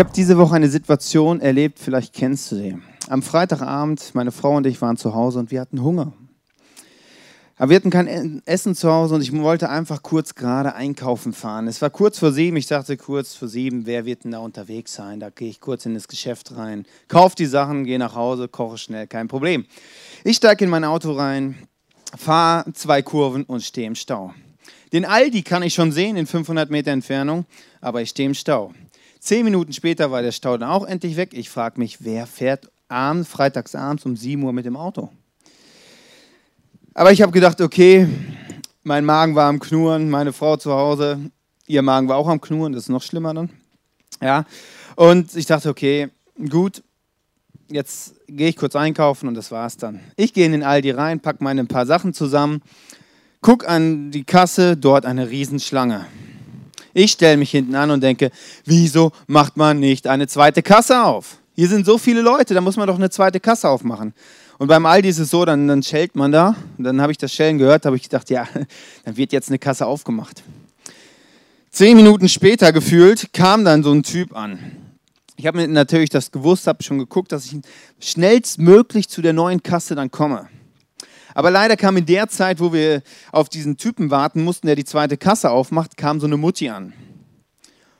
habe diese Woche eine Situation erlebt, vielleicht kennst du sie. Am Freitagabend, meine Frau und ich waren zu Hause und wir hatten Hunger. Aber wir hatten kein Essen zu Hause und ich wollte einfach kurz gerade einkaufen fahren. Es war kurz vor sieben. Ich dachte kurz vor sieben, wer wird denn da unterwegs sein? Da gehe ich kurz in das Geschäft rein, kaufe die Sachen, gehe nach Hause, koche schnell, kein Problem. Ich steige in mein Auto rein, fahre zwei Kurven und stehe im Stau. Den Aldi kann ich schon sehen in 500 Meter Entfernung, aber ich stehe im Stau. Zehn Minuten später war der Stau dann auch endlich weg. Ich frage mich, wer fährt abends, freitagsabends um 7 Uhr mit dem Auto? Aber ich habe gedacht, okay, mein Magen war am Knurren, meine Frau zu Hause, ihr Magen war auch am Knurren, das ist noch schlimmer dann. Ja, und ich dachte, okay, gut, jetzt gehe ich kurz einkaufen und das war's dann. Ich gehe in den Aldi rein, packe meine paar Sachen zusammen, guck an die Kasse, dort eine Riesenschlange. Ich stelle mich hinten an und denke, wieso macht man nicht eine zweite Kasse auf? Hier sind so viele Leute, da muss man doch eine zweite Kasse aufmachen. Und beim Aldi ist es so, dann, dann schellt man da. Und dann habe ich das Schellen gehört, habe ich gedacht, ja, dann wird jetzt eine Kasse aufgemacht. Zehn Minuten später gefühlt kam dann so ein Typ an. Ich habe natürlich das gewusst, habe schon geguckt, dass ich schnellstmöglich zu der neuen Kasse dann komme. Aber leider kam in der Zeit, wo wir auf diesen Typen warten mussten, der die zweite Kasse aufmacht, kam so eine Mutti an.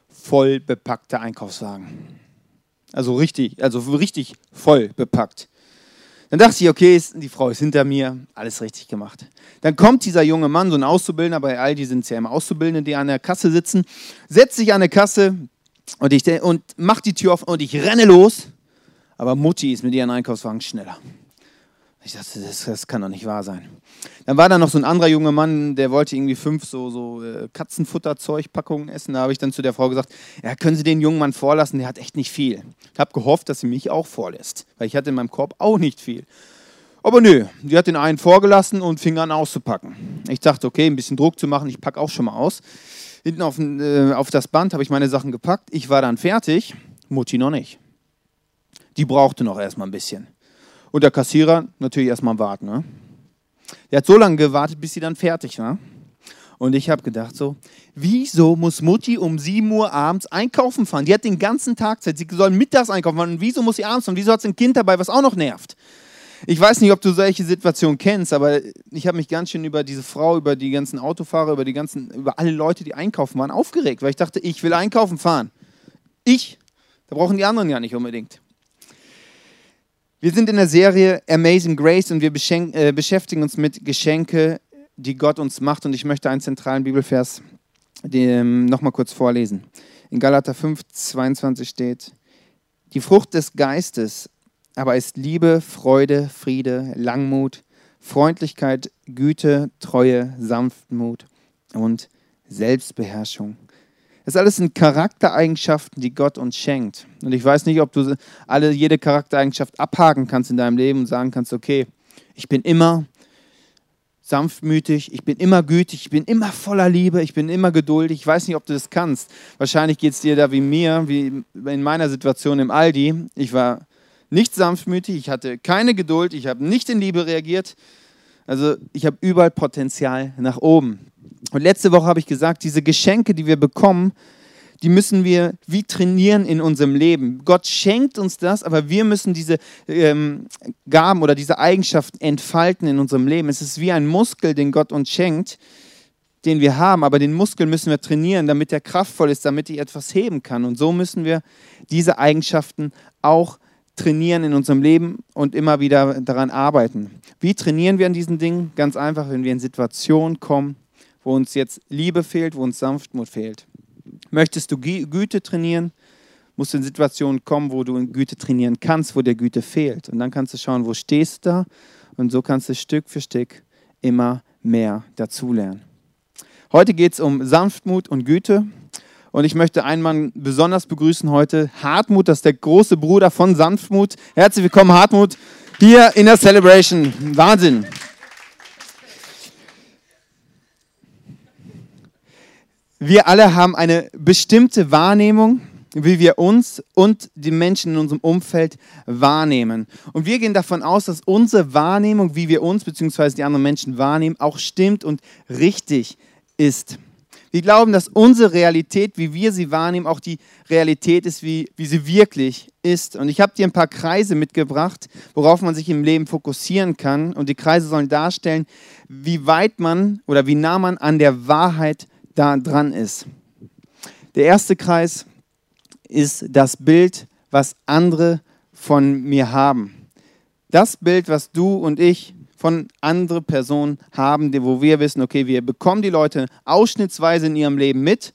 Voll bepackter Einkaufswagen. Also richtig, also richtig voll bepackt. Dann dachte ich, okay, die Frau ist hinter mir, alles richtig gemacht. Dann kommt dieser junge Mann, so ein Auszubildender, bei Aldi sind es ja immer Auszubildende, die an der Kasse sitzen, setzt sich an der Kasse und, und macht die Tür auf und ich renne los. Aber Mutti ist mit ihrem Einkaufswagen schneller. Ich dachte, das, das, kann doch nicht wahr sein. Dann war da noch so ein anderer junger Mann, der wollte irgendwie fünf so, so äh, Katzenfutterzeugpackungen essen. Da habe ich dann zu der Frau gesagt, ja, können Sie den jungen Mann vorlassen, der hat echt nicht viel. Ich habe gehofft, dass sie mich auch vorlässt, weil ich hatte in meinem Korb auch nicht viel. Aber nö, die hat den einen vorgelassen und fing an auszupacken. Ich dachte, okay, ein bisschen Druck zu machen, ich packe auch schon mal aus. Hinten auf, äh, auf das Band habe ich meine Sachen gepackt. Ich war dann fertig, Mutti noch nicht. Die brauchte noch erstmal ein bisschen. Und der Kassierer natürlich erstmal warten. Ne? Der hat so lange gewartet, bis sie dann fertig war. Und ich habe gedacht so, wieso muss Mutti um 7 Uhr abends einkaufen fahren? Die hat den ganzen Tag Zeit, sie soll mittags einkaufen fahren. Und wieso muss sie abends fahren? Wieso hat sie ein Kind dabei, was auch noch nervt? Ich weiß nicht, ob du solche Situationen kennst, aber ich habe mich ganz schön über diese Frau, über die ganzen Autofahrer, über die ganzen, über alle Leute, die einkaufen waren, aufgeregt, weil ich dachte, ich will einkaufen fahren. Ich. Da brauchen die anderen ja nicht unbedingt. Wir sind in der Serie Amazing Grace und wir äh, beschäftigen uns mit Geschenke, die Gott uns macht. Und ich möchte einen zentralen Bibelvers ähm, nochmal kurz vorlesen. In Galater 5, 22 steht, die Frucht des Geistes aber ist Liebe, Freude, Friede, Langmut, Freundlichkeit, Güte, Treue, Sanftmut und Selbstbeherrschung. Das alles sind Charaktereigenschaften, die Gott uns schenkt. Und ich weiß nicht, ob du alle, jede Charaktereigenschaft abhaken kannst in deinem Leben und sagen kannst, okay, ich bin immer sanftmütig, ich bin immer gütig, ich bin immer voller Liebe, ich bin immer geduldig. Ich weiß nicht, ob du das kannst. Wahrscheinlich geht es dir da wie mir, wie in meiner Situation im Aldi. Ich war nicht sanftmütig, ich hatte keine Geduld, ich habe nicht in Liebe reagiert. Also ich habe überall Potenzial nach oben. Und letzte Woche habe ich gesagt, diese Geschenke, die wir bekommen, die müssen wir wie trainieren in unserem Leben. Gott schenkt uns das, aber wir müssen diese ähm, Gaben oder diese Eigenschaften entfalten in unserem Leben. Es ist wie ein Muskel, den Gott uns schenkt, den wir haben, aber den Muskel müssen wir trainieren, damit er kraftvoll ist, damit ich etwas heben kann. Und so müssen wir diese Eigenschaften auch trainieren in unserem Leben und immer wieder daran arbeiten. Wie trainieren wir an diesen Dingen? Ganz einfach, wenn wir in Situationen kommen, wo uns jetzt Liebe fehlt, wo uns Sanftmut fehlt. Möchtest du Güte trainieren, musst du in Situationen kommen, wo du Güte trainieren kannst, wo dir Güte fehlt. Und dann kannst du schauen, wo stehst du da und so kannst du Stück für Stück immer mehr dazulernen. Heute geht es um Sanftmut und Güte. Und ich möchte einen Mann besonders begrüßen heute, Hartmut, das ist der große Bruder von Sanftmut. Herzlich willkommen, Hartmut, hier in der Celebration. Wahnsinn. Wir alle haben eine bestimmte Wahrnehmung, wie wir uns und die Menschen in unserem Umfeld wahrnehmen. Und wir gehen davon aus, dass unsere Wahrnehmung, wie wir uns bzw. die anderen Menschen wahrnehmen, auch stimmt und richtig ist. Wir glauben, dass unsere Realität, wie wir sie wahrnehmen, auch die Realität ist, wie, wie sie wirklich ist. Und ich habe dir ein paar Kreise mitgebracht, worauf man sich im Leben fokussieren kann. Und die Kreise sollen darstellen, wie weit man oder wie nah man an der Wahrheit da dran ist. Der erste Kreis ist das Bild, was andere von mir haben. Das Bild, was du und ich von anderen Personen haben, wo wir wissen, okay, wir bekommen die Leute ausschnittsweise in ihrem Leben mit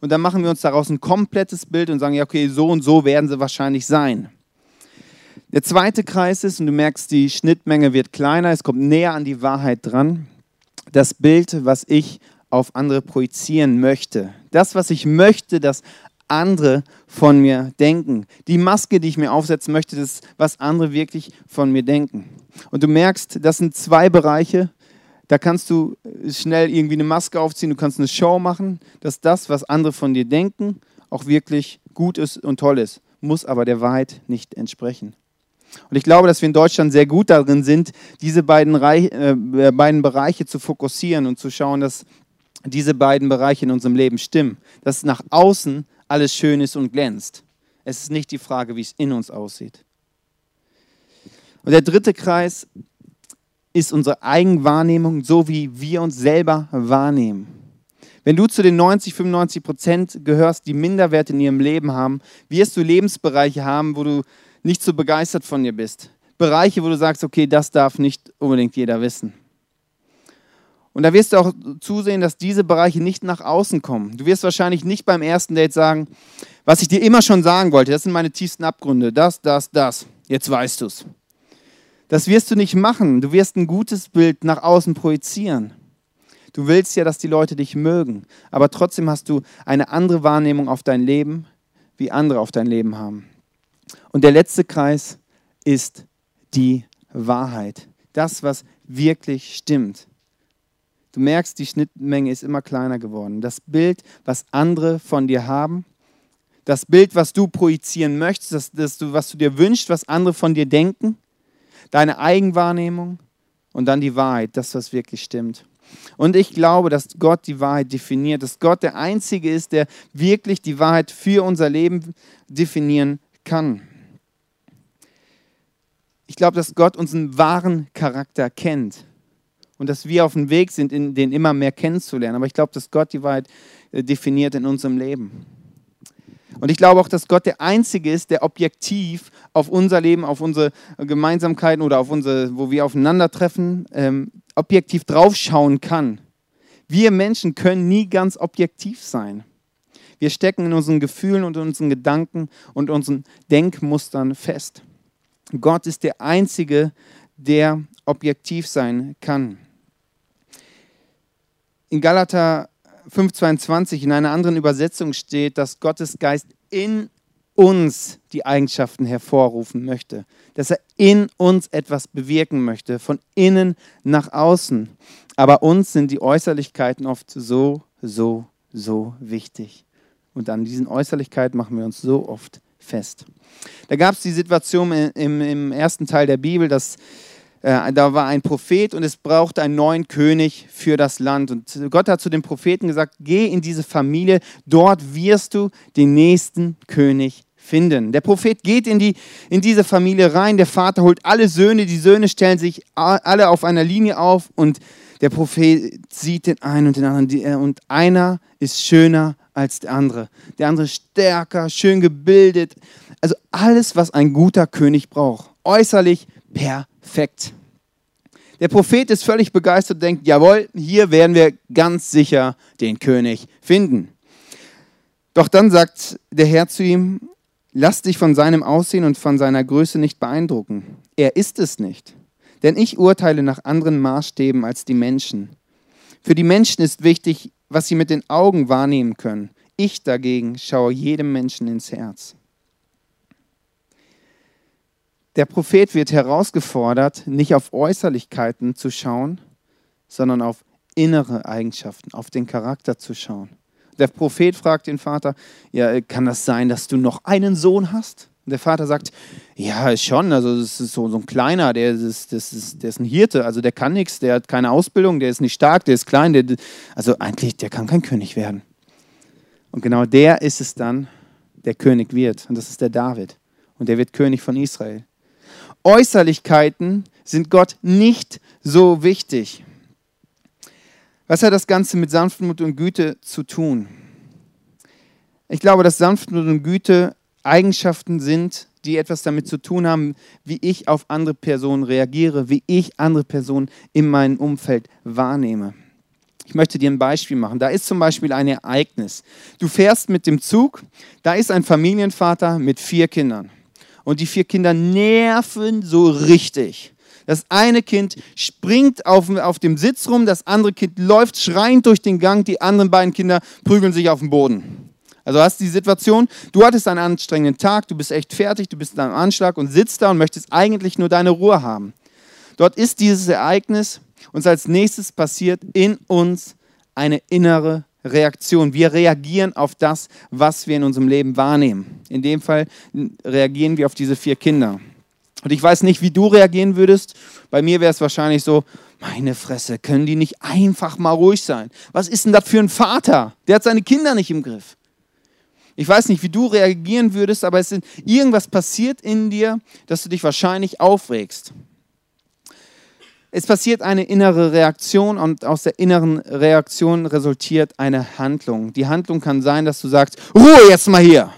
und dann machen wir uns daraus ein komplettes Bild und sagen, ja, okay, so und so werden sie wahrscheinlich sein. Der zweite Kreis ist, und du merkst, die Schnittmenge wird kleiner, es kommt näher an die Wahrheit dran, das Bild, was ich auf andere projizieren möchte. Das, was ich möchte, dass andere von mir denken. Die Maske, die ich mir aufsetzen möchte, das ist, was andere wirklich von mir denken. Und du merkst, das sind zwei Bereiche, da kannst du schnell irgendwie eine Maske aufziehen, du kannst eine Show machen, dass das, was andere von dir denken, auch wirklich gut ist und toll ist, muss aber der Wahrheit nicht entsprechen. Und ich glaube, dass wir in Deutschland sehr gut darin sind, diese beiden, Reich, äh, beiden Bereiche zu fokussieren und zu schauen, dass diese beiden Bereiche in unserem Leben stimmen. Dass nach außen alles schön ist und glänzt. Es ist nicht die Frage, wie es in uns aussieht. Und der dritte Kreis ist unsere Eigenwahrnehmung, so wie wir uns selber wahrnehmen. Wenn du zu den 90, 95 Prozent gehörst, die Minderwert in ihrem Leben haben, wirst du Lebensbereiche haben, wo du nicht so begeistert von dir bist. Bereiche, wo du sagst, okay, das darf nicht unbedingt jeder wissen. Und da wirst du auch zusehen, dass diese Bereiche nicht nach außen kommen. Du wirst wahrscheinlich nicht beim ersten Date sagen, was ich dir immer schon sagen wollte, das sind meine tiefsten Abgründe, das, das, das. Jetzt weißt du es. Das wirst du nicht machen. Du wirst ein gutes Bild nach außen projizieren. Du willst ja, dass die Leute dich mögen, aber trotzdem hast du eine andere Wahrnehmung auf dein Leben, wie andere auf dein Leben haben. Und der letzte Kreis ist die Wahrheit. Das, was wirklich stimmt. Du merkst, die Schnittmenge ist immer kleiner geworden. Das Bild, was andere von dir haben, das Bild, was du projizieren möchtest, das, das du, was du dir wünschst, was andere von dir denken, deine Eigenwahrnehmung und dann die Wahrheit, das, was wirklich stimmt. Und ich glaube, dass Gott die Wahrheit definiert, dass Gott der Einzige ist, der wirklich die Wahrheit für unser Leben definieren kann. Ich glaube, dass Gott unseren wahren Charakter kennt und dass wir auf dem Weg sind, den immer mehr kennenzulernen. Aber ich glaube, dass Gott die Wahrheit äh, definiert in unserem Leben. Und ich glaube auch, dass Gott der Einzige ist, der objektiv auf unser Leben, auf unsere Gemeinsamkeiten oder auf unsere, wo wir aufeinandertreffen, ähm, objektiv draufschauen kann. Wir Menschen können nie ganz objektiv sein. Wir stecken in unseren Gefühlen und unseren Gedanken und unseren Denkmustern fest. Gott ist der Einzige, der objektiv sein kann in Galater 5,22 in einer anderen Übersetzung steht, dass Gottes Geist in uns die Eigenschaften hervorrufen möchte, dass er in uns etwas bewirken möchte, von innen nach außen. Aber uns sind die Äußerlichkeiten oft so, so, so wichtig. Und an diesen Äußerlichkeiten machen wir uns so oft fest. Da gab es die Situation im, im ersten Teil der Bibel, dass da war ein Prophet und es brauchte einen neuen König für das Land. Und Gott hat zu dem Propheten gesagt, geh in diese Familie, dort wirst du den nächsten König finden. Der Prophet geht in, die, in diese Familie rein, der Vater holt alle Söhne, die Söhne stellen sich alle auf einer Linie auf und der Prophet sieht den einen und den anderen äh, und einer ist schöner als der andere. Der andere stärker, schön gebildet. Also alles, was ein guter König braucht. Äußerlich perfekt perfekt. Der Prophet ist völlig begeistert und denkt, jawohl, hier werden wir ganz sicher den König finden. Doch dann sagt der Herr zu ihm, lass dich von seinem Aussehen und von seiner Größe nicht beeindrucken. Er ist es nicht. Denn ich urteile nach anderen Maßstäben als die Menschen. Für die Menschen ist wichtig, was sie mit den Augen wahrnehmen können. Ich dagegen schaue jedem Menschen ins Herz. Der Prophet wird herausgefordert, nicht auf Äußerlichkeiten zu schauen, sondern auf innere Eigenschaften, auf den Charakter zu schauen. Der Prophet fragt den Vater, ja, kann das sein, dass du noch einen Sohn hast? Und der Vater sagt, ja, schon, also das ist so, so ein Kleiner, der ist, das ist, der ist ein Hirte, also der kann nichts, der hat keine Ausbildung, der ist nicht stark, der ist klein, der, also eigentlich, der kann kein König werden. Und genau der ist es dann, der König wird. Und das ist der David. Und der wird König von Israel. Äußerlichkeiten sind Gott nicht so wichtig. Was hat das Ganze mit Sanftmut und Güte zu tun? Ich glaube, dass Sanftmut und Güte Eigenschaften sind, die etwas damit zu tun haben, wie ich auf andere Personen reagiere, wie ich andere Personen in meinem Umfeld wahrnehme. Ich möchte dir ein Beispiel machen. Da ist zum Beispiel ein Ereignis. Du fährst mit dem Zug, da ist ein Familienvater mit vier Kindern. Und die vier Kinder nerven so richtig. Das eine Kind springt auf, auf dem Sitz rum, das andere Kind läuft schreiend durch den Gang, die anderen beiden Kinder prügeln sich auf den Boden. Also hast du die Situation, du hattest einen anstrengenden Tag, du bist echt fertig, du bist in einem Anschlag und sitzt da und möchtest eigentlich nur deine Ruhe haben. Dort ist dieses Ereignis und als nächstes passiert in uns eine innere Reaktion. Wir reagieren auf das, was wir in unserem Leben wahrnehmen. In dem Fall reagieren wir auf diese vier Kinder. Und ich weiß nicht, wie du reagieren würdest. Bei mir wäre es wahrscheinlich so, meine Fresse, können die nicht einfach mal ruhig sein? Was ist denn das für ein Vater? Der hat seine Kinder nicht im Griff. Ich weiß nicht, wie du reagieren würdest, aber es ist irgendwas passiert in dir, dass du dich wahrscheinlich aufregst. Es passiert eine innere Reaktion und aus der inneren Reaktion resultiert eine Handlung. Die Handlung kann sein, dass du sagst, Ruhe jetzt mal hier.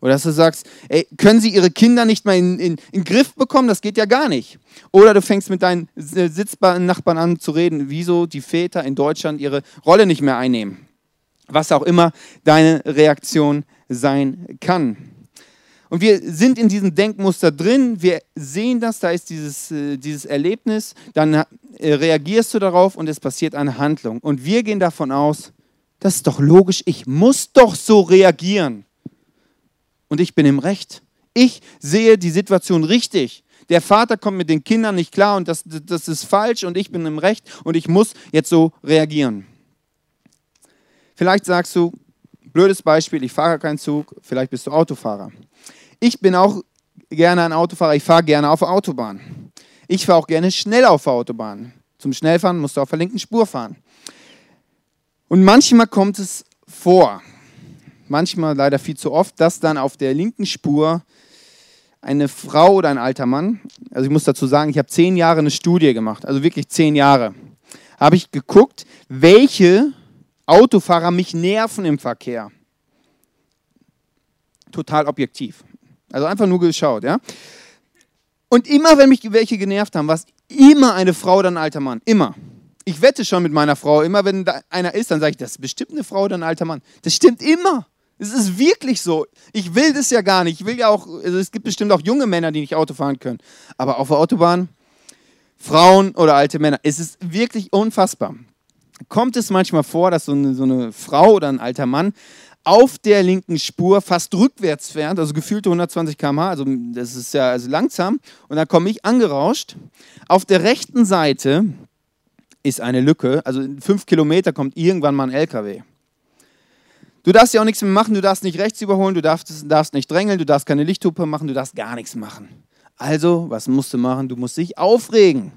Oder dass du sagst, ey, können sie ihre Kinder nicht mal in, in, in den Griff bekommen? Das geht ja gar nicht. Oder du fängst mit deinen Sitznachbarn an zu reden, wieso die Väter in Deutschland ihre Rolle nicht mehr einnehmen. Was auch immer deine Reaktion sein kann. Und wir sind in diesem Denkmuster drin, wir sehen das, da ist dieses, äh, dieses Erlebnis, dann äh, reagierst du darauf und es passiert eine Handlung. Und wir gehen davon aus, das ist doch logisch, ich muss doch so reagieren und ich bin im Recht. Ich sehe die Situation richtig. Der Vater kommt mit den Kindern nicht klar und das, das ist falsch und ich bin im Recht und ich muss jetzt so reagieren. Vielleicht sagst du, blödes Beispiel, ich fahre keinen Zug, vielleicht bist du Autofahrer. Ich bin auch gerne ein Autofahrer, ich fahre gerne auf der Autobahn. Ich fahre auch gerne schnell auf der Autobahn. Zum Schnellfahren musst du auf der linken Spur fahren. Und manchmal kommt es vor, manchmal leider viel zu oft, dass dann auf der linken Spur eine Frau oder ein alter Mann, also ich muss dazu sagen, ich habe zehn Jahre eine Studie gemacht, also wirklich zehn Jahre, habe ich geguckt, welche Autofahrer mich nerven im Verkehr. Total objektiv. Also einfach nur geschaut, ja. Und immer, wenn mich welche genervt haben, war es immer eine Frau oder ein alter Mann. Immer. Ich wette schon mit meiner Frau, immer wenn da einer ist, dann sage ich, das ist bestimmt eine Frau oder ein alter Mann. Das stimmt immer. Es ist wirklich so. Ich will das ja gar nicht. Ich will ja auch, also es gibt bestimmt auch junge Männer, die nicht Auto fahren können. Aber auf der Autobahn, Frauen oder alte Männer, es ist wirklich unfassbar. Kommt es manchmal vor, dass so eine, so eine Frau oder ein alter Mann auf der linken Spur fast rückwärts fährt, also gefühlte 120 km/h, also das ist ja also langsam, und dann komme ich angerauscht. Auf der rechten Seite ist eine Lücke, also in fünf Kilometer kommt irgendwann mal ein LKW. Du darfst ja auch nichts mehr machen, du darfst nicht rechts überholen, du darfst, darfst nicht drängeln, du darfst keine Lichthupe machen, du darfst gar nichts machen. Also, was musst du machen? Du musst dich aufregen.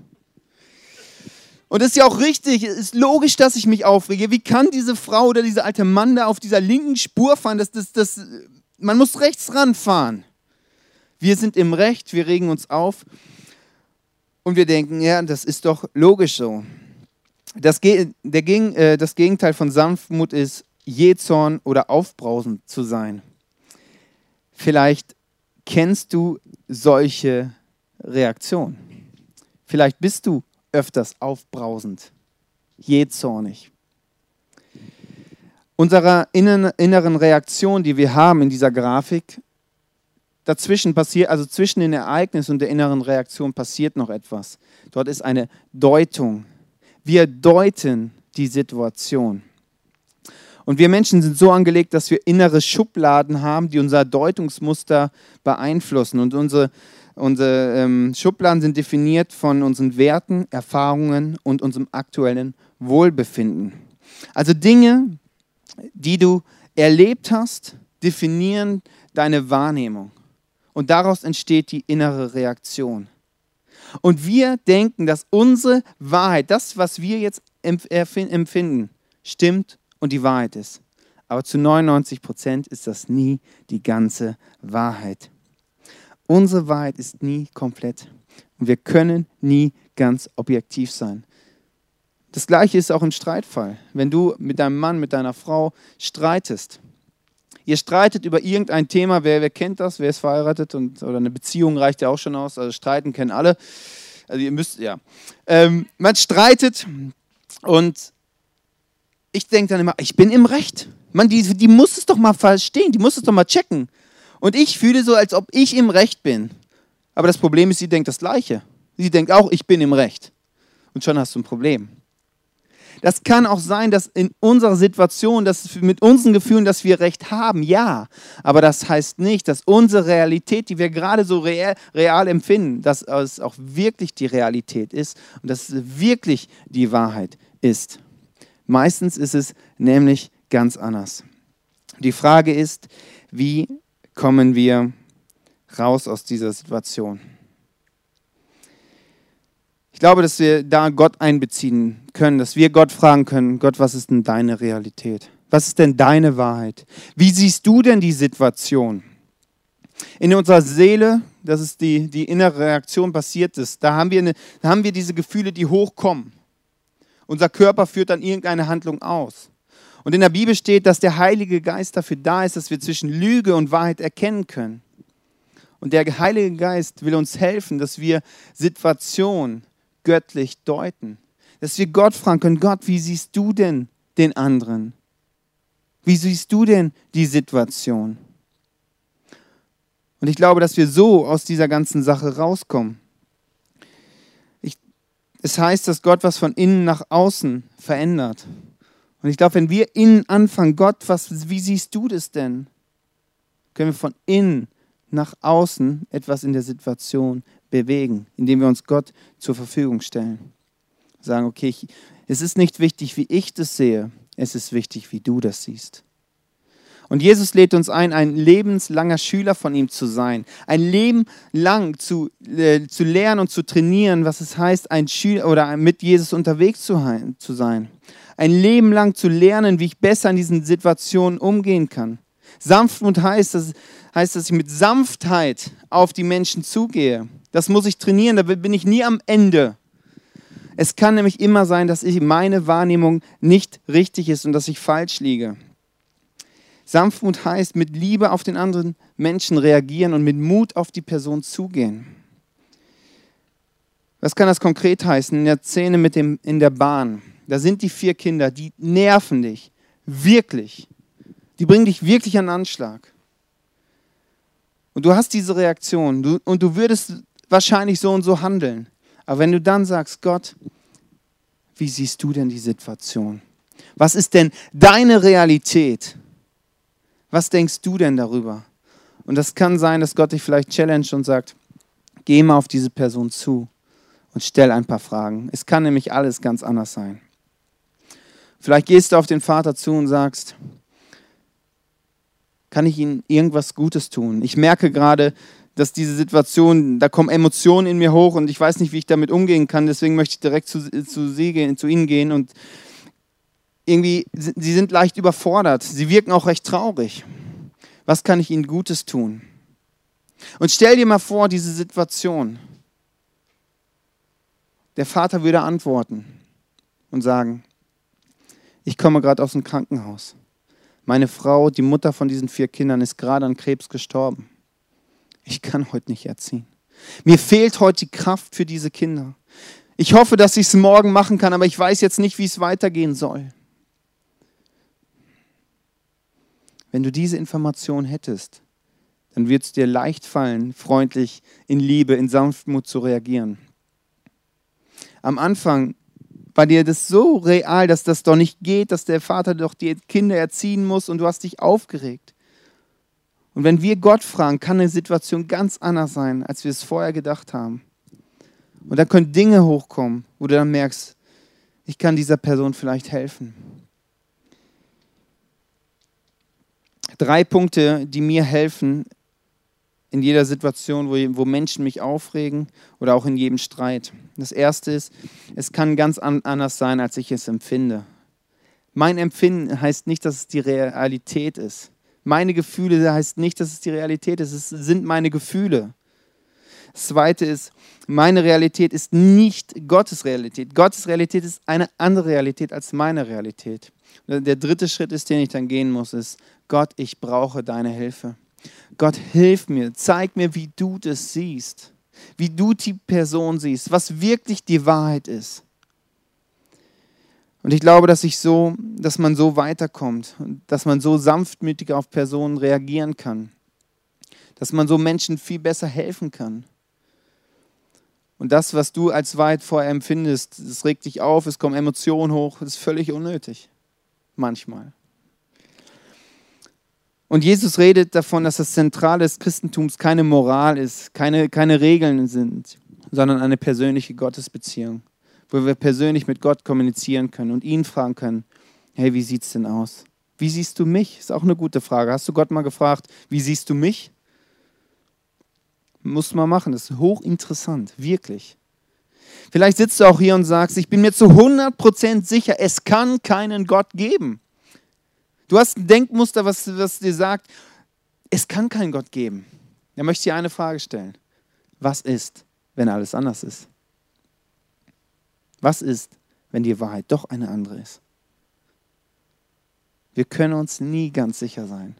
Und das ist ja auch richtig, es ist logisch, dass ich mich aufrege. Wie kann diese Frau oder dieser alte Mann da auf dieser linken Spur fahren? Das, das, das, man muss rechts ranfahren. Wir sind im Recht, wir regen uns auf und wir denken, ja, das ist doch logisch so. Das, der, äh, das Gegenteil von Sanftmut ist Jähzorn oder aufbrausend zu sein. Vielleicht kennst du solche Reaktionen. Vielleicht bist du öfters aufbrausend, jähzornig. Unserer inneren Reaktion, die wir haben in dieser Grafik, dazwischen passiert, also zwischen den Ereignissen und der inneren Reaktion passiert noch etwas. Dort ist eine Deutung. Wir deuten die Situation. Und wir Menschen sind so angelegt, dass wir innere Schubladen haben, die unser Deutungsmuster beeinflussen. Und unsere, unsere ähm, Schubladen sind definiert von unseren Werten, Erfahrungen und unserem aktuellen Wohlbefinden. Also Dinge, die du erlebt hast, definieren deine Wahrnehmung. Und daraus entsteht die innere Reaktion. Und wir denken, dass unsere Wahrheit, das, was wir jetzt empfinden, stimmt und die Wahrheit ist. Aber zu 99 Prozent ist das nie die ganze Wahrheit. Unsere Wahrheit ist nie komplett. Und wir können nie ganz objektiv sein. Das gleiche ist auch im Streitfall. Wenn du mit deinem Mann, mit deiner Frau streitest, ihr streitet über irgendein Thema, wer, wer kennt das, wer ist verheiratet und, oder eine Beziehung reicht ja auch schon aus, also streiten kennen alle. Also ihr müsst, ja. Ähm, man streitet und ich denke dann immer, ich bin im Recht. Man, die, die muss es doch mal verstehen, die muss es doch mal checken. Und ich fühle so, als ob ich im Recht bin. Aber das Problem ist, sie denkt das Gleiche. Sie denkt auch, ich bin im Recht. Und schon hast du ein Problem. Das kann auch sein, dass in unserer Situation, dass mit unseren Gefühlen, dass wir Recht haben, ja. Aber das heißt nicht, dass unsere Realität, die wir gerade so real, real empfinden, dass es auch wirklich die Realität ist und dass es wirklich die Wahrheit ist. Meistens ist es nämlich ganz anders. Die Frage ist, wie kommen wir raus aus dieser Situation? Ich glaube, dass wir da Gott einbeziehen können, dass wir Gott fragen können, Gott, was ist denn deine Realität? Was ist denn deine Wahrheit? Wie siehst du denn die Situation? In unserer Seele, das ist die, die innere Reaktion passiert ist, da haben, wir eine, da haben wir diese Gefühle, die hochkommen. Unser Körper führt dann irgendeine Handlung aus. Und in der Bibel steht, dass der Heilige Geist dafür da ist, dass wir zwischen Lüge und Wahrheit erkennen können. Und der Heilige Geist will uns helfen, dass wir Situationen göttlich deuten. Dass wir Gott fragen können, Gott, wie siehst du denn den anderen? Wie siehst du denn die Situation? Und ich glaube, dass wir so aus dieser ganzen Sache rauskommen. Es heißt, dass Gott was von innen nach außen verändert. Und ich glaube, wenn wir innen anfangen, Gott, was, wie siehst du das denn? Können wir von innen nach außen etwas in der Situation bewegen, indem wir uns Gott zur Verfügung stellen. Sagen, okay, ich, es ist nicht wichtig, wie ich das sehe, es ist wichtig, wie du das siehst. Und Jesus lädt uns ein, ein lebenslanger Schüler von ihm zu sein. Ein Leben lang zu, äh, zu lernen und zu trainieren, was es heißt, ein Schüler oder mit Jesus unterwegs zu, zu sein. Ein Leben lang zu lernen, wie ich besser in diesen Situationen umgehen kann. Sanftmut heißt, dass, heißt, dass ich mit Sanftheit auf die Menschen zugehe. Das muss ich trainieren, da bin ich nie am Ende. Es kann nämlich immer sein, dass ich meine Wahrnehmung nicht richtig ist und dass ich falsch liege. Sanftmut heißt, mit Liebe auf den anderen Menschen reagieren und mit Mut auf die Person zugehen. Was kann das konkret heißen? In der Szene mit dem, in der Bahn. Da sind die vier Kinder, die nerven dich. Wirklich. Die bringen dich wirklich an Anschlag. Und du hast diese Reaktion du, und du würdest wahrscheinlich so und so handeln. Aber wenn du dann sagst, Gott, wie siehst du denn die Situation? Was ist denn deine Realität? Was denkst du denn darüber? Und das kann sein, dass Gott dich vielleicht challenge und sagt, geh mal auf diese Person zu und stell ein paar Fragen. Es kann nämlich alles ganz anders sein. Vielleicht gehst du auf den Vater zu und sagst, kann ich ihm irgendwas Gutes tun? Ich merke gerade, dass diese Situation, da kommen Emotionen in mir hoch und ich weiß nicht, wie ich damit umgehen kann. Deswegen möchte ich direkt zu, zu, sie gehen, zu ihnen gehen und irgendwie, sie sind leicht überfordert. Sie wirken auch recht traurig. Was kann ich ihnen Gutes tun? Und stell dir mal vor, diese Situation. Der Vater würde antworten und sagen, ich komme gerade aus dem Krankenhaus. Meine Frau, die Mutter von diesen vier Kindern, ist gerade an Krebs gestorben. Ich kann heute nicht erziehen. Mir fehlt heute die Kraft für diese Kinder. Ich hoffe, dass ich es morgen machen kann, aber ich weiß jetzt nicht, wie es weitergehen soll. Wenn du diese Information hättest, dann wird es dir leicht fallen, freundlich, in Liebe, in Sanftmut zu reagieren. Am Anfang war dir das so real, dass das doch nicht geht, dass der Vater doch die Kinder erziehen muss und du hast dich aufgeregt. Und wenn wir Gott fragen, kann eine Situation ganz anders sein, als wir es vorher gedacht haben. Und da können Dinge hochkommen, wo du dann merkst, ich kann dieser Person vielleicht helfen. Drei Punkte, die mir helfen, in jeder Situation, wo, wo Menschen mich aufregen oder auch in jedem Streit. Das Erste ist, es kann ganz anders sein, als ich es empfinde. Mein Empfinden heißt nicht, dass es die Realität ist. Meine Gefühle heißt nicht, dass es die Realität ist. Es sind meine Gefühle. Das Zweite ist, meine Realität ist nicht Gottes Realität. Gottes Realität ist eine andere Realität als meine Realität. Der dritte Schritt ist, den ich dann gehen muss, ist, Gott, ich brauche deine Hilfe. Gott, hilf mir, zeig mir, wie du das siehst, wie du die Person siehst, was wirklich die Wahrheit ist. Und ich glaube, dass ich so, dass man so weiterkommt, dass man so sanftmütig auf Personen reagieren kann, dass man so Menschen viel besser helfen kann. Und das, was du als Wahrheit vorher empfindest, es regt dich auf, es kommen Emotionen hoch, das ist völlig unnötig. Manchmal. Und Jesus redet davon, dass das Zentrale des Christentums keine Moral ist, keine, keine Regeln sind, sondern eine persönliche Gottesbeziehung, wo wir persönlich mit Gott kommunizieren können und ihn fragen können, hey, wie sieht es denn aus? Wie siehst du mich? Ist auch eine gute Frage. Hast du Gott mal gefragt, wie siehst du mich? Muss man machen, das ist hochinteressant, wirklich. Vielleicht sitzt du auch hier und sagst, ich bin mir zu 100% sicher, es kann keinen Gott geben. Du hast ein Denkmuster, was, was dir sagt, es kann keinen Gott geben. Da möchte dir eine Frage stellen. Was ist, wenn alles anders ist? Was ist, wenn die Wahrheit doch eine andere ist? Wir können uns nie ganz sicher sein.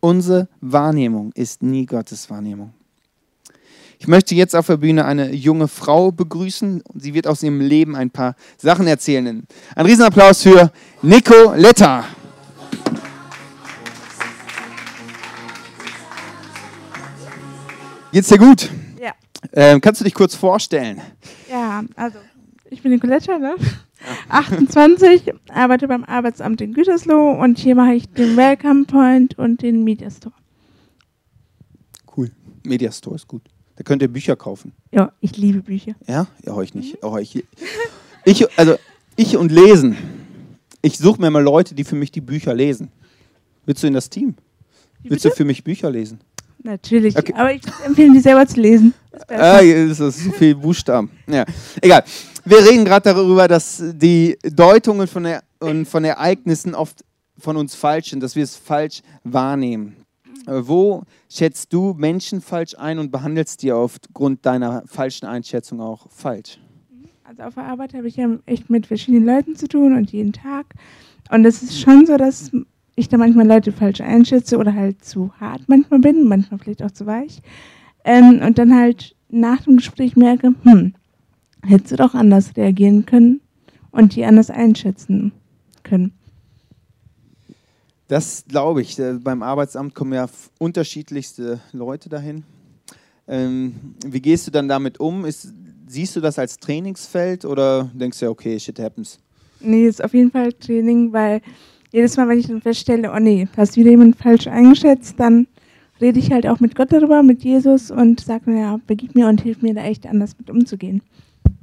Unsere Wahrnehmung ist nie Gottes Wahrnehmung. Ich möchte jetzt auf der Bühne eine junge Frau begrüßen. Sie wird aus ihrem Leben ein paar Sachen erzählen. Ein Riesenapplaus für Nico Geht's dir gut? Ja. Ähm, kannst du dich kurz vorstellen? Ja, also ich bin Nicoletta, ne? 28, arbeite beim Arbeitsamt in Gütersloh und hier mache ich den Welcome Point und den Media Store. Cool. Media Store ist gut. Da könnt ihr Bücher kaufen. Ja, ich liebe Bücher. Ja? Ja, euch nicht. Mhm. Ich, ich, also ich und Lesen. Ich suche mir mal Leute, die für mich die Bücher lesen. Willst du in das Team? Willst du für mich Bücher lesen? Natürlich, okay. aber ich empfehle die selber zu lesen. Ah, das ist so viel Buchstaben. Ja, egal. Wir reden gerade darüber, dass die Deutungen von, der, von Ereignissen oft von uns falsch sind, dass wir es falsch wahrnehmen. Äh, wo schätzt du Menschen falsch ein und behandelst die aufgrund deiner falschen Einschätzung auch falsch? Also auf der Arbeit habe ich ja echt mit verschiedenen Leuten zu tun und jeden Tag. Und es ist schon so, dass ich da manchmal Leute falsch einschätze oder halt zu hart manchmal bin, manchmal vielleicht auch zu weich. Ähm, und dann halt nach dem Gespräch merke, hm, hättest du doch anders reagieren können und die anders einschätzen können. Das glaube ich. Äh, beim Arbeitsamt kommen ja unterschiedlichste Leute dahin. Ähm, wie gehst du dann damit um? Ist, siehst du das als Trainingsfeld oder denkst du ja, okay, shit happens? Nee, ist auf jeden Fall Training, weil jedes Mal, wenn ich dann feststelle, oh nee, hast wieder jemand falsch eingeschätzt, dann rede ich halt auch mit Gott darüber, mit Jesus und sage mir, ja, begib mir und hilf mir da echt anders mit umzugehen.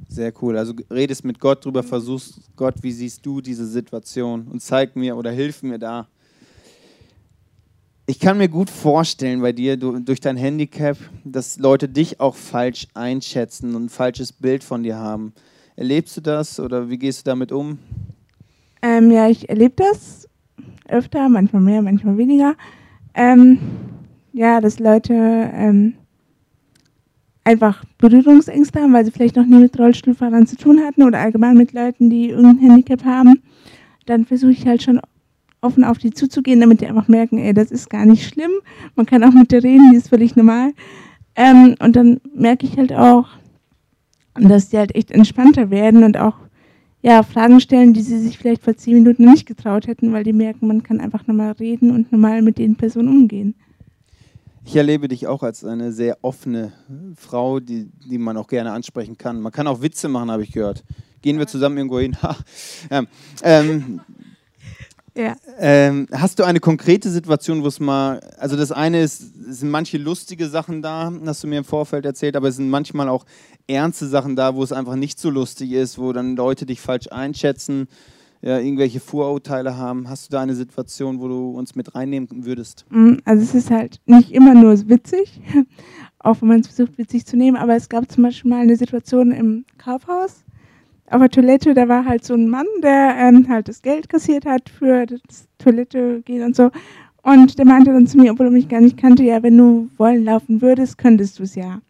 Sehr cool. Also redest mit Gott drüber, versuchst Gott, wie siehst du diese Situation und zeig mir oder hilf mir da. Ich kann mir gut vorstellen bei dir du, durch dein Handicap, dass Leute dich auch falsch einschätzen und ein falsches Bild von dir haben. Erlebst du das oder wie gehst du damit um? Ähm, ja, ich erlebe das öfter, manchmal mehr, manchmal weniger. Ähm, ja, dass Leute ähm, einfach Berührungsängste haben, weil sie vielleicht noch nie mit Rollstuhlfahrern zu tun hatten oder allgemein mit Leuten, die irgendein Handicap haben. Dann versuche ich halt schon offen auf die zuzugehen, damit die einfach merken, ey, das ist gar nicht schlimm. Man kann auch mit der reden, die ist völlig normal. Ähm, und dann merke ich halt auch, dass die halt echt entspannter werden und auch ja, Fragen stellen, die sie sich vielleicht vor zehn Minuten nicht getraut hätten, weil die merken, man kann einfach nochmal reden und normal mit den Personen umgehen. Ich erlebe dich auch als eine sehr offene Frau, die, die man auch gerne ansprechen kann. Man kann auch Witze machen, habe ich gehört. Gehen wir zusammen irgendwo hin? ähm, ähm, ja. Ähm, hast du eine konkrete Situation, wo es mal, also das eine ist, es sind manche lustige Sachen da, hast du mir im Vorfeld erzählt, aber es sind manchmal auch ernste Sachen da, wo es einfach nicht so lustig ist, wo dann Leute dich falsch einschätzen. ja, irgendwelche Vorurteile haben. Hast du da eine Situation, wo du uns mit reinnehmen würdest? Mm, also es ist halt nicht immer nur witzig, auch wenn man es versucht witzig zu nehmen, aber es gab zum Beispiel mal eine Situation im Kaufhaus auf der Toilette, da war halt so ein Mann, der ähm, halt das Geld kassiert hat für das Toilette gehen und so. Und der meinte dann zu mir, obwohl er mich gar nicht kannte, ja, wenn du wollen laufen würdest, könntest du es ja.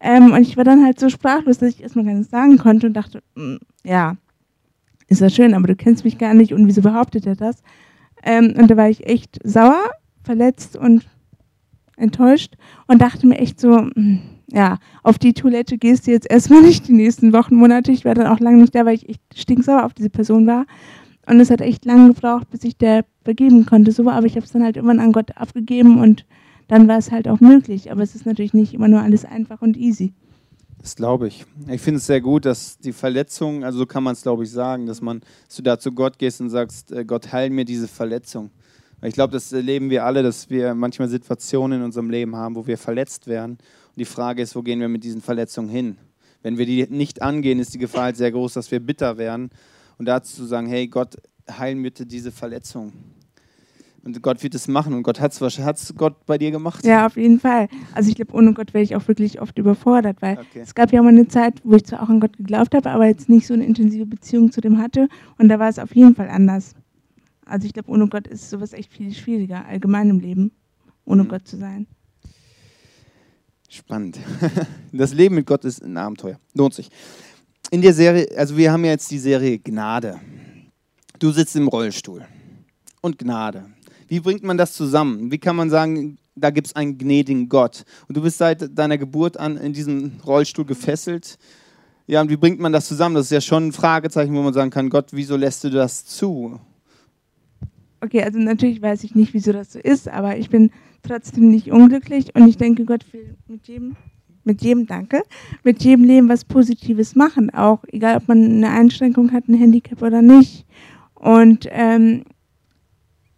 Ähm, und ich war dann halt so sprachlos, dass ich erstmal gar nichts sagen konnte und dachte, mm, ja, ist ja schön, aber du kennst mich gar nicht und wieso behauptet er das? Ähm, und da war ich echt sauer, verletzt und enttäuscht und dachte mir echt so, mm, ja, auf die Toilette gehst du jetzt erstmal nicht die nächsten Wochen, Monate. Ich war dann auch lange nicht da, weil ich echt stinksauer auf diese Person war. Und es hat echt lange gebraucht, bis ich der vergeben konnte. So, aber ich habe es dann halt irgendwann an Gott abgegeben und dann war es halt auch möglich. Aber es ist natürlich nicht immer nur alles einfach und easy. Das glaube ich. Ich finde es sehr gut, dass die Verletzung, also so kann man es glaube ich sagen, dass man, dass du da zu Gott gehst und sagst, äh, Gott heil mir diese Verletzung. Ich glaube, das erleben wir alle, dass wir manchmal Situationen in unserem Leben haben, wo wir verletzt werden. Und die Frage ist, wo gehen wir mit diesen Verletzungen hin? Wenn wir die nicht angehen, ist die Gefahr halt sehr groß, dass wir bitter werden. Und dazu zu sagen, hey Gott, heil bitte diese Verletzung. Und Gott wird es machen. Und Gott hat es Gott bei dir gemacht? Ja, auf jeden Fall. Also ich glaube, ohne Gott wäre ich auch wirklich oft überfordert, weil okay. es gab ja mal eine Zeit, wo ich zwar auch an Gott geglaubt habe, aber jetzt nicht so eine intensive Beziehung zu dem hatte. Und da war es auf jeden Fall anders. Also ich glaube, ohne Gott ist sowas echt viel schwieriger, allgemein im Leben, ohne mhm. Gott zu sein. Spannend. Das Leben mit Gott ist ein Abenteuer. Lohnt sich. In der Serie, also wir haben ja jetzt die Serie Gnade. Du sitzt im Rollstuhl. Und Gnade. Wie bringt man das zusammen? Wie kann man sagen, da gibt es einen gnädigen Gott? Und du bist seit deiner Geburt an in diesem Rollstuhl gefesselt. Ja, und wie bringt man das zusammen? Das ist ja schon ein Fragezeichen, wo man sagen kann, Gott, wieso lässt du das zu? Okay, also natürlich weiß ich nicht, wieso das so ist, aber ich bin trotzdem nicht unglücklich und ich denke, Gott will mit jedem, mit jedem, danke, mit jedem Leben was Positives machen, auch egal, ob man eine Einschränkung hat, ein Handicap oder nicht. Und ähm,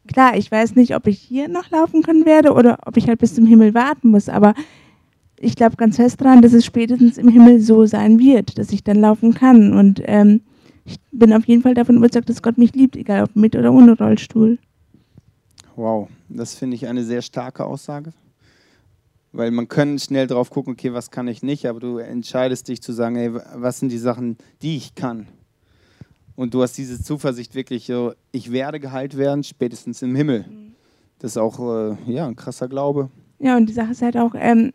klar, ich weiß nicht, ob ich hier noch laufen können werde oder ob ich halt bis zum Himmel warten muss, aber ich glaube ganz fest daran, dass es spätestens im Himmel so sein wird, dass ich dann laufen kann. Und ähm, ich bin auf jeden Fall davon überzeugt, dass Gott mich liebt, egal ob mit oder ohne Rollstuhl. Wow, das finde ich eine sehr starke Aussage. Weil man kann schnell drauf gucken, okay, was kann ich nicht, aber du entscheidest dich zu sagen, ey, was sind die Sachen, die ich kann. Und du hast diese Zuversicht wirklich, so, ich werde geheilt werden, spätestens im Himmel. Mhm. Das ist auch äh, ja, ein krasser Glaube. Ja, und die Sache ist halt auch, ähm,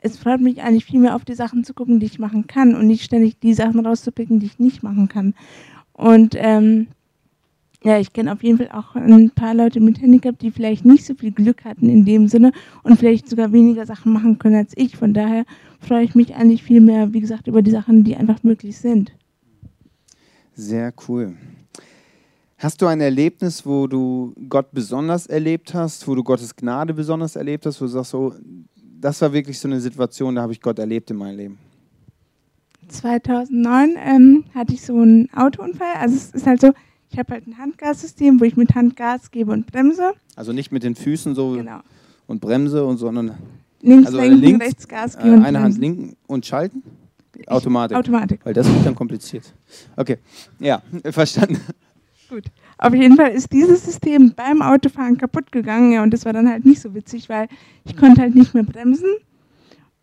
es freut mich eigentlich viel mehr auf die Sachen zu gucken, die ich machen kann und nicht ständig die Sachen rauszupicken, die ich nicht machen kann. Und ähm, ja, ich kenne auf jeden Fall auch ein paar Leute mit Handicap, die vielleicht nicht so viel Glück hatten in dem Sinne und vielleicht sogar weniger Sachen machen können als ich. Von daher freue ich mich eigentlich viel mehr, wie gesagt, über die Sachen, die einfach möglich sind. Sehr cool. Hast du ein Erlebnis, wo du Gott besonders erlebt hast, wo du Gottes Gnade besonders erlebt hast, wo du sagst, so, das war wirklich so eine Situation, da habe ich Gott erlebt in meinem Leben? 2009 ähm, hatte ich so einen Autounfall. Also es ist halt so, ich habe halt ein Handgassystem, wo ich mit Hand Gas gebe und bremse. Also nicht mit den Füßen so genau. und bremse, und, sondern links, also lenken, links, rechts Gas geben. Äh, eine. Hand linken und schalten? Automatik. Automatik. Weil das wird dann kompliziert. Okay, ja, verstanden. Gut. Auf jeden Fall ist dieses System beim Autofahren kaputt gegangen ja, und das war dann halt nicht so witzig, weil ich konnte halt nicht mehr bremsen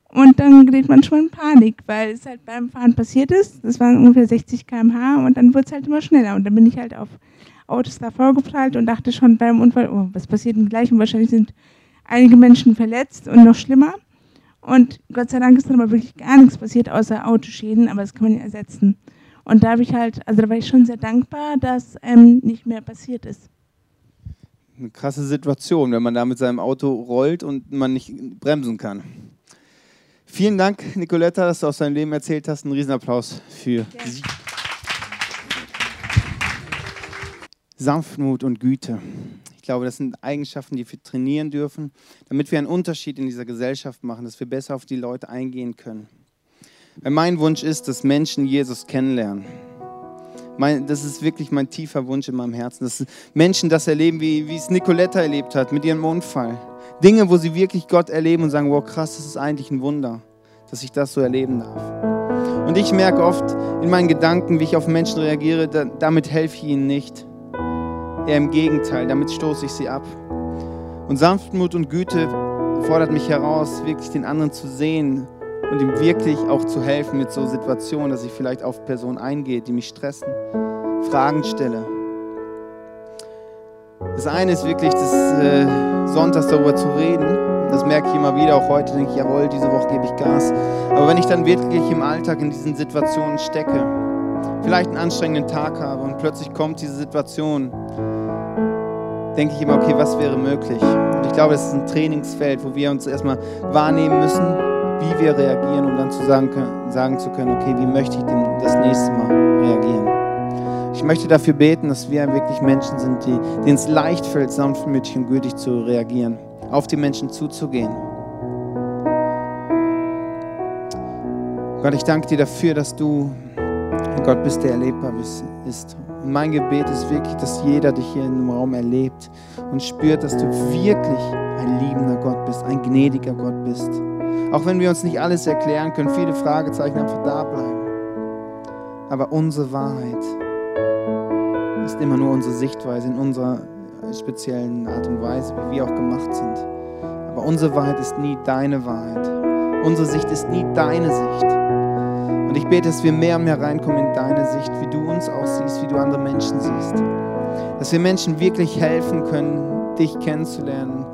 und dann gerät man schon in Panik, weil es halt beim Fahren passiert ist. Das waren ungefähr 60 km/h und dann wurde es halt immer schneller und dann bin ich halt auf Autos davor geprallt und dachte schon beim Unfall, oh, was passiert denn gleich und wahrscheinlich sind einige Menschen verletzt und noch schlimmer. Und Gott sei Dank ist dann aber wirklich gar nichts passiert, außer Autoschäden, aber das kann man ja ersetzen. Und da habe ich halt, also da war ich schon sehr dankbar, dass ähm, nicht mehr passiert ist. Eine krasse Situation, wenn man da mit seinem Auto rollt und man nicht bremsen kann. Vielen Dank, Nicoletta, dass du aus deinem Leben erzählt hast. Ein Riesenapplaus für ja. sie. Sanftmut und Güte glaube, das sind Eigenschaften, die wir trainieren dürfen, damit wir einen Unterschied in dieser Gesellschaft machen, dass wir besser auf die Leute eingehen können. Weil mein Wunsch ist, dass Menschen Jesus kennenlernen. Mein, das ist wirklich mein tiefer Wunsch in meinem Herzen, dass Menschen das erleben, wie, wie es Nicoletta erlebt hat mit ihrem Unfall. Dinge, wo sie wirklich Gott erleben und sagen, wow, krass, das ist eigentlich ein Wunder, dass ich das so erleben darf. Und ich merke oft in meinen Gedanken, wie ich auf Menschen reagiere, da, damit helfe ich ihnen nicht. Eher im Gegenteil, damit stoße ich sie ab. Und Sanftmut und Güte fordert mich heraus, wirklich den anderen zu sehen und ihm wirklich auch zu helfen mit so Situationen, dass ich vielleicht auf Personen eingehe, die mich stressen, Fragen stelle. Das eine ist wirklich, des äh, Sonntags darüber zu reden. Das merke ich immer wieder. Auch heute denke ich, jawohl, diese Woche gebe ich Gas. Aber wenn ich dann wirklich im Alltag in diesen Situationen stecke, vielleicht einen anstrengenden Tag habe und plötzlich kommt diese Situation, denke ich immer, okay, was wäre möglich? Und ich glaube, das ist ein Trainingsfeld, wo wir uns erstmal wahrnehmen müssen, wie wir reagieren, um dann zu sagen, sagen zu können, okay, wie möchte ich denn das nächste Mal reagieren? Ich möchte dafür beten, dass wir wirklich Menschen sind, die, denen es leicht fällt, sanftmütig und gütig zu reagieren, auf die Menschen zuzugehen. Gott, ich danke dir dafür, dass du Gott bist, der erlebbar ist. Und mein Gebet ist wirklich, dass jeder dich hier im Raum erlebt und spürt, dass du wirklich ein liebender Gott bist, ein gnädiger Gott bist. Auch wenn wir uns nicht alles erklären können, viele Fragezeichen einfach da bleiben. Aber unsere Wahrheit ist immer nur unsere Sichtweise in unserer speziellen Art und Weise, wie wir auch gemacht sind. Aber unsere Wahrheit ist nie deine Wahrheit. Unsere Sicht ist nie deine Sicht. Und ich bete, dass wir mehr und mehr reinkommen in deine Sicht, wie du uns aussiehst, wie du andere Menschen siehst. Dass wir Menschen wirklich helfen können, dich kennenzulernen.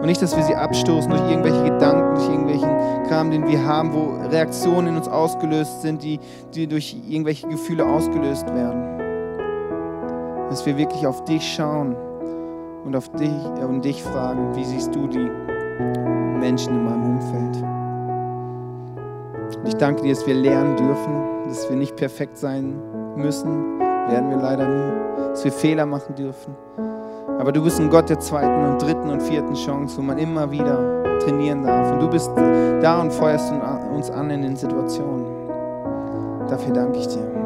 Und nicht, dass wir sie abstoßen durch irgendwelche Gedanken, durch irgendwelchen Kram, den wir haben, wo Reaktionen in uns ausgelöst sind, die, die durch irgendwelche Gefühle ausgelöst werden. Dass wir wirklich auf dich schauen und auf dich und dich fragen, wie siehst du die Menschen in meinem Umfeld? Ich danke dir, dass wir lernen dürfen, dass wir nicht perfekt sein müssen, werden wir leider nie, dass wir Fehler machen dürfen. Aber du bist ein Gott der zweiten und dritten und vierten Chance, wo man immer wieder trainieren darf. Und du bist da und feuerst uns an in den Situationen. Dafür danke ich dir.